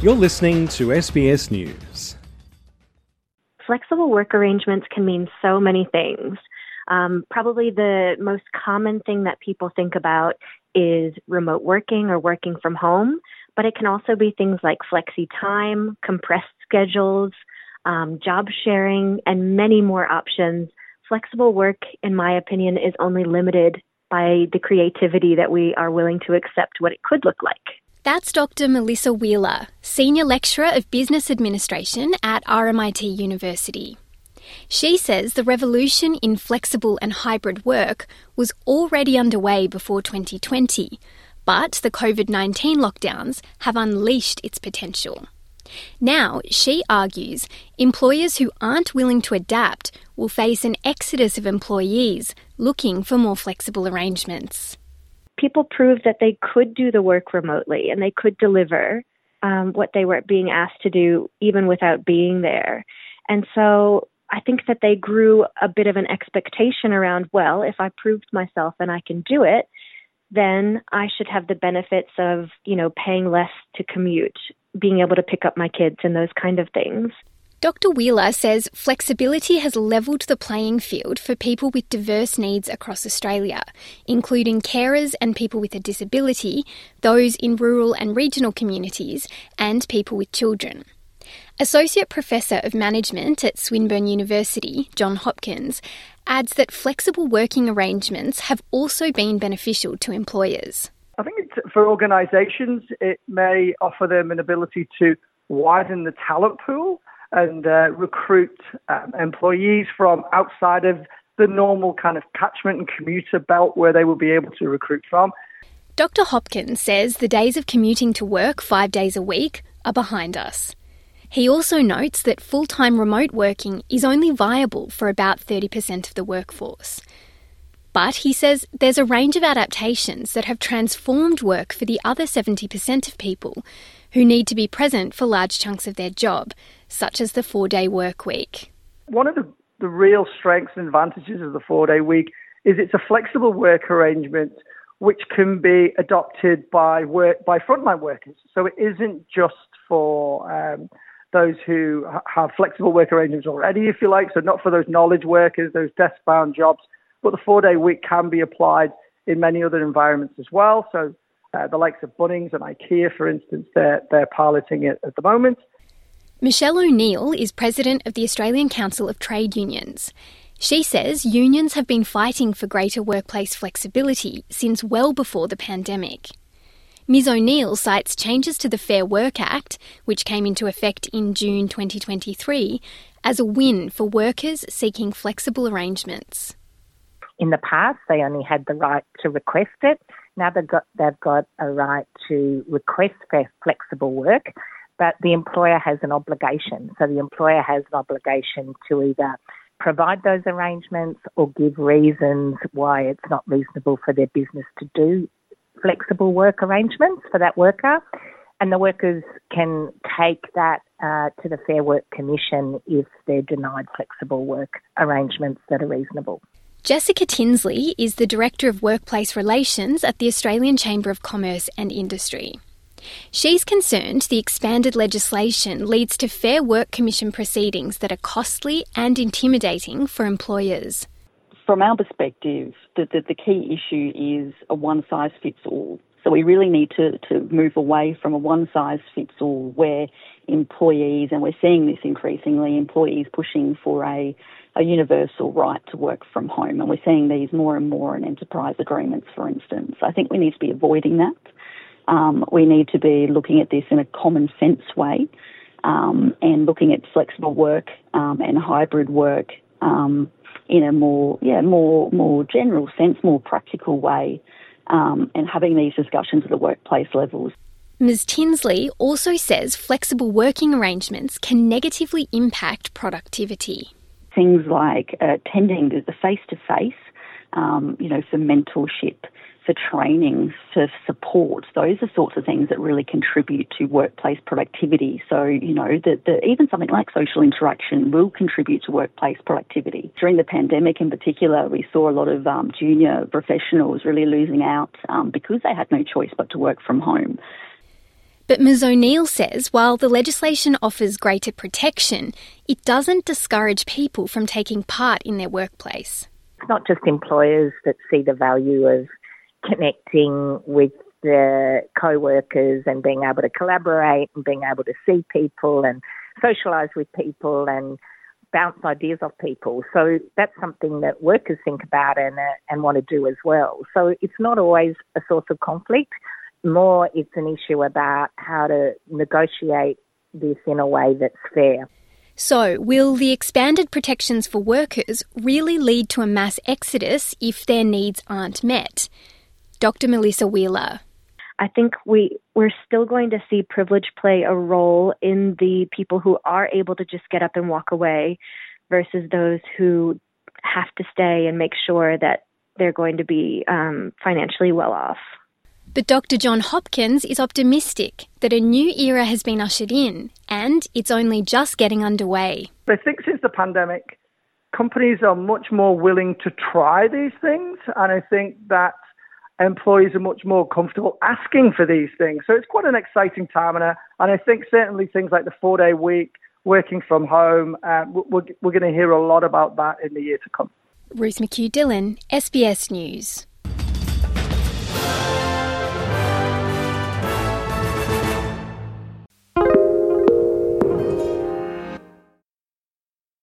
You're listening to SBS News. Flexible work arrangements can mean so many things. Um, probably the most common thing that people think about is remote working or working from home, but it can also be things like flexi time, compressed schedules, um, job sharing, and many more options. Flexible work, in my opinion, is only limited by the creativity that we are willing to accept what it could look like. That's Dr. Melissa Wheeler, Senior Lecturer of Business Administration at RMIT University. She says the revolution in flexible and hybrid work was already underway before 2020, but the COVID 19 lockdowns have unleashed its potential. Now, she argues, employers who aren't willing to adapt will face an exodus of employees looking for more flexible arrangements. People proved that they could do the work remotely and they could deliver um, what they were being asked to do even without being there. And so I think that they grew a bit of an expectation around, well, if I proved myself and I can do it, then I should have the benefits of, you know, paying less to commute, being able to pick up my kids and those kind of things. Dr. Wheeler says flexibility has levelled the playing field for people with diverse needs across Australia, including carers and people with a disability, those in rural and regional communities, and people with children. Associate Professor of Management at Swinburne University, John Hopkins, adds that flexible working arrangements have also been beneficial to employers. I think for organisations, it may offer them an ability to widen the talent pool and uh, recruit um, employees from outside of the normal kind of catchment and commuter belt where they will be able to recruit from. Dr. Hopkins says the days of commuting to work five days a week are behind us. He also notes that full time remote working is only viable for about 30% of the workforce. But he says there's a range of adaptations that have transformed work for the other 70% of people who need to be present for large chunks of their job, such as the four day work week. One of the, the real strengths and advantages of the four day week is it's a flexible work arrangement which can be adopted by work by frontline workers. So it isn't just for um, those who have flexible work arrangements already, if you like, so not for those knowledge workers, those desk bound jobs, but the four day week can be applied in many other environments as well. So uh, the likes of Bunnings and IKEA, for instance, they're, they're piloting it at the moment. Michelle O'Neill is president of the Australian Council of Trade Unions. She says unions have been fighting for greater workplace flexibility since well before the pandemic. Ms O'Neill cites changes to the Fair Work Act, which came into effect in June 2023, as a win for workers seeking flexible arrangements. In the past, they only had the right to request it. Now they've got, they've got a right to request flexible work, but the employer has an obligation. So the employer has an obligation to either provide those arrangements or give reasons why it's not reasonable for their business to do flexible work arrangements for that worker, and the workers can take that uh, to the Fair Work Commission if they're denied flexible work arrangements that are reasonable. Jessica Tinsley is the Director of Workplace Relations at the Australian Chamber of Commerce and Industry. She's concerned the expanded legislation leads to Fair Work Commission proceedings that are costly and intimidating for employers from our perspective, the, the, the key issue is a one size fits all. So we really need to, to move away from a one size fits all where employees, and we're seeing this increasingly, employees pushing for a, a universal right to work from home. And we're seeing these more and more in enterprise agreements, for instance. I think we need to be avoiding that. Um, we need to be looking at this in a common sense way um, and looking at flexible work um, and hybrid work um, in a more, yeah, more, more general sense, more practical way, um, and having these discussions at the workplace levels. Ms. Tinsley also says flexible working arrangements can negatively impact productivity. Things like attending the face to face, you know, for mentorship, for training, for support. Those are sorts of things that really contribute to workplace productivity. So, you know, that even something like social interaction will contribute to workplace productivity. During the pandemic in particular, we saw a lot of um, junior professionals really losing out um, because they had no choice but to work from home. But Ms O'Neill says while the legislation offers greater protection, it doesn't discourage people from taking part in their workplace. It's not just employers that see the value of connecting with the co-workers and being able to collaborate and being able to see people and socialise with people and bounce ideas off people. So that's something that workers think about and, uh, and want to do as well. So it's not always a source of conflict. More, it's an issue about how to negotiate this in a way that's fair. So, will the expanded protections for workers really lead to a mass exodus if their needs aren't met? Dr. Melissa Wheeler. I think we we're still going to see privilege play a role in the people who are able to just get up and walk away versus those who have to stay and make sure that they're going to be um, financially well off. But Dr. John Hopkins is optimistic that a new era has been ushered in and it's only just getting underway. I think since the pandemic, companies are much more willing to try these things, and I think that employees are much more comfortable asking for these things. So it's quite an exciting time, and I, and I think certainly things like the four day week, working from home, uh, we're, we're going to hear a lot about that in the year to come. Ruth McHugh Dillon, SBS News.